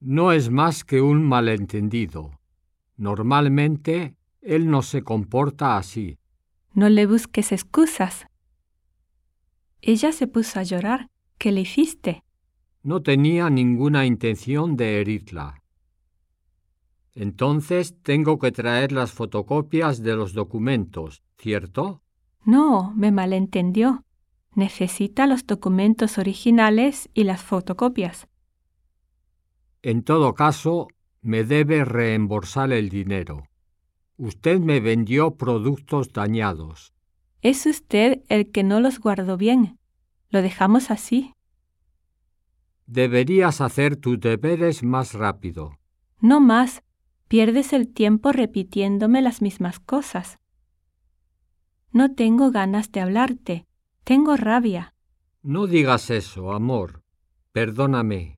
No es más que un malentendido. Normalmente él no se comporta así. No le busques excusas. Ella se puso a llorar. ¿Qué le hiciste? No tenía ninguna intención de herirla. Entonces tengo que traer las fotocopias de los documentos, ¿cierto? No, me malentendió. Necesita los documentos originales y las fotocopias. En todo caso, me debe reembolsar el dinero. Usted me vendió productos dañados. Es usted el que no los guardó bien. Lo dejamos así. Deberías hacer tus deberes más rápido. No más. Pierdes el tiempo repitiéndome las mismas cosas. No tengo ganas de hablarte. Tengo rabia. No digas eso, amor. Perdóname.